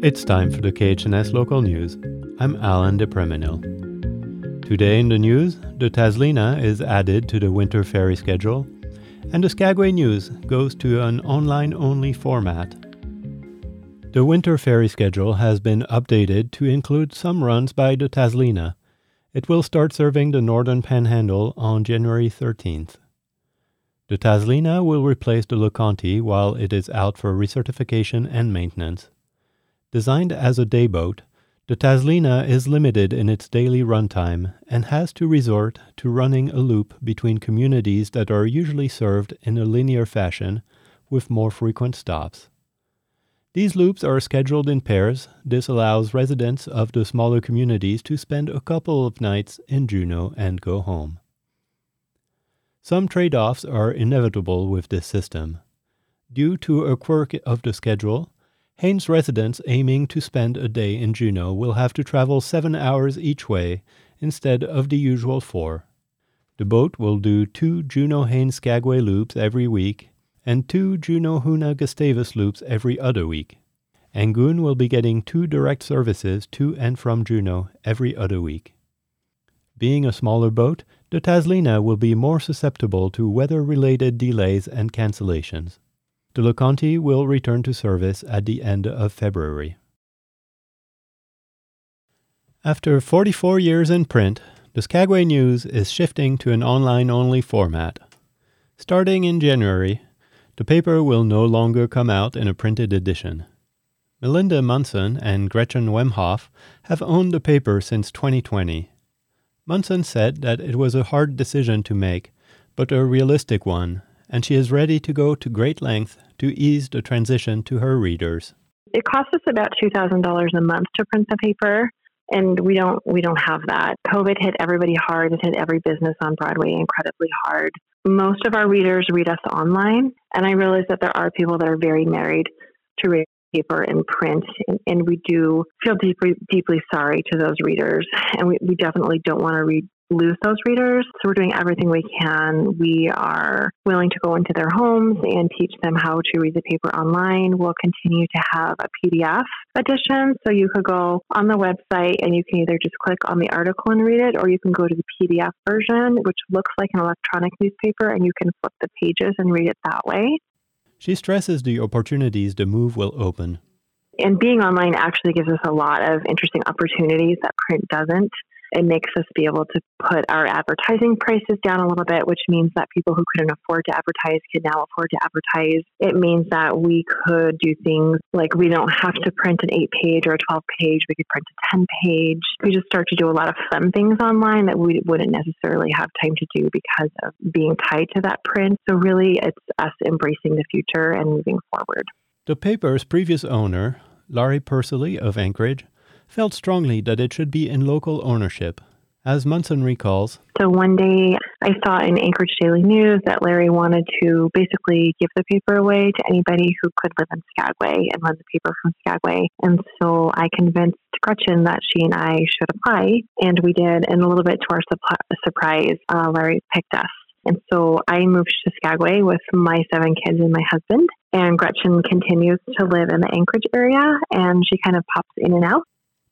It's time for the KHNS local news. I'm Alan DePreminil. Today in the news, the Tazlina is added to the winter ferry schedule, and the Skagway News goes to an online only format. The winter ferry schedule has been updated to include some runs by the Tazlina. It will start serving the northern panhandle on January 13th. The Tazlina will replace the Leconte while it is out for recertification and maintenance. Designed as a day boat, the Tazlina is limited in its daily runtime and has to resort to running a loop between communities that are usually served in a linear fashion with more frequent stops. These loops are scheduled in pairs. This allows residents of the smaller communities to spend a couple of nights in Juneau and go home. Some trade offs are inevitable with this system. Due to a quirk of the schedule, Haines residents aiming to spend a day in Juneau will have to travel seven hours each way instead of the usual four. The boat will do two Juneau Haines Skagway loops every week and two Juneau Hoonah Gustavus loops every other week. Angoon will be getting two direct services to and from Juneau every other week. Being a smaller boat, the Tazlina will be more susceptible to weather related delays and cancellations. The Leconte will return to service at the end of February. After 44 years in print, the Skagway News is shifting to an online only format. Starting in January, the paper will no longer come out in a printed edition. Melinda Munson and Gretchen Wemhoff have owned the paper since 2020. Munson said that it was a hard decision to make, but a realistic one, and she is ready to go to great length to ease the transition to her readers. It costs us about $2,000 a month to print the paper, and we don't we don't have that. COVID hit everybody hard. It hit every business on Broadway incredibly hard. Most of our readers read us online, and I realize that there are people that are very married to paper and print, and, and we do feel deeply deeply sorry to those readers, and we, we definitely don't want to read lose those readers. So we're doing everything we can. We are willing to go into their homes and teach them how to read the paper online. We'll continue to have a PDF edition. So you could go on the website and you can either just click on the article and read it, or you can go to the PDF version, which looks like an electronic newspaper, and you can flip the pages and read it that way. She stresses the opportunities the move will open. And being online actually gives us a lot of interesting opportunities that print doesn't. It makes us be able to put our advertising prices down a little bit, which means that people who couldn't afford to advertise can now afford to advertise. It means that we could do things like we don't have to print an eight page or a 12 page, we could print a 10 page. We just start to do a lot of fun things online that we wouldn't necessarily have time to do because of being tied to that print. So, really, it's us embracing the future and moving forward. The paper's previous owner, Larry Persily of Anchorage, felt strongly that it should be in local ownership. As Munson recalls, so one day I saw in Anchorage Daily News that Larry wanted to basically give the paper away to anybody who could live in Skagway and run the paper from Skagway. And so I convinced Gretchen that she and I should apply, and we did. And a little bit to our surprise, uh, Larry picked us. And so I moved to Skagway with my seven kids and my husband. And Gretchen continues to live in the Anchorage area, and she kind of pops in and out.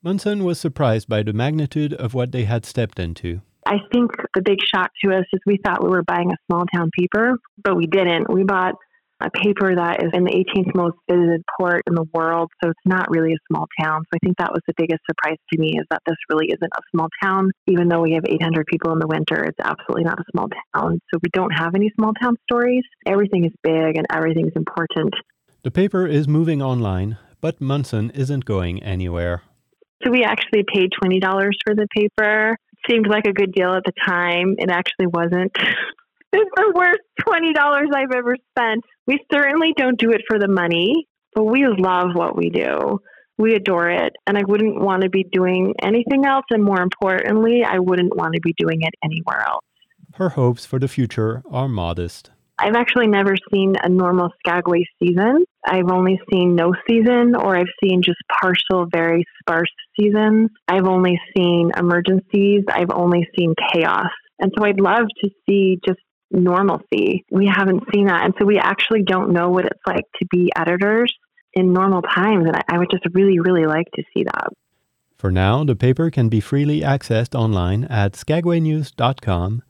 Munson was surprised by the magnitude of what they had stepped into. I think the big shock to us is we thought we were buying a small town paper, but we didn't. We bought a paper that is in the 18th most visited port in the world, so it's not really a small town. So I think that was the biggest surprise to me is that this really isn't a small town. Even though we have 800 people in the winter, it's absolutely not a small town. So we don't have any small town stories. Everything is big and everything is important. The paper is moving online, but Munson isn't going anywhere. So we actually paid $20 for the paper. It Seemed like a good deal at the time. It actually wasn't. it's the worst $20 I've ever spent. We certainly don't do it for the money, but we love what we do. We adore it. And I wouldn't want to be doing anything else. And more importantly, I wouldn't want to be doing it anywhere else. Her hopes for the future are modest. I've actually never seen a normal Skagway season. I've only seen no season, or I've seen just partial, very sparse seasons. I've only seen emergencies. I've only seen chaos. And so I'd love to see just normalcy. We haven't seen that. And so we actually don't know what it's like to be editors in normal times. And I, would just really, really like to see that. For now, the paper can be freely accessed online at skagwaynews.com.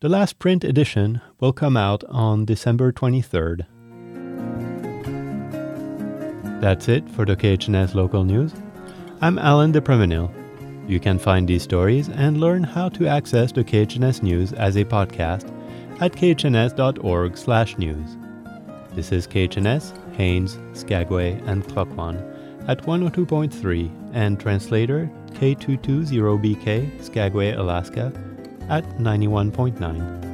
The last print edition will come out on December 23rd. That's it for the KHNS local news. I'm Alan de You can find these stories and learn how to access the KHNS news as a podcast at khns.org/news. This is KHNS, Haines, Skagway, and Klukwan at 102.3 and translator K220BK, Skagway, Alaska at 91.9.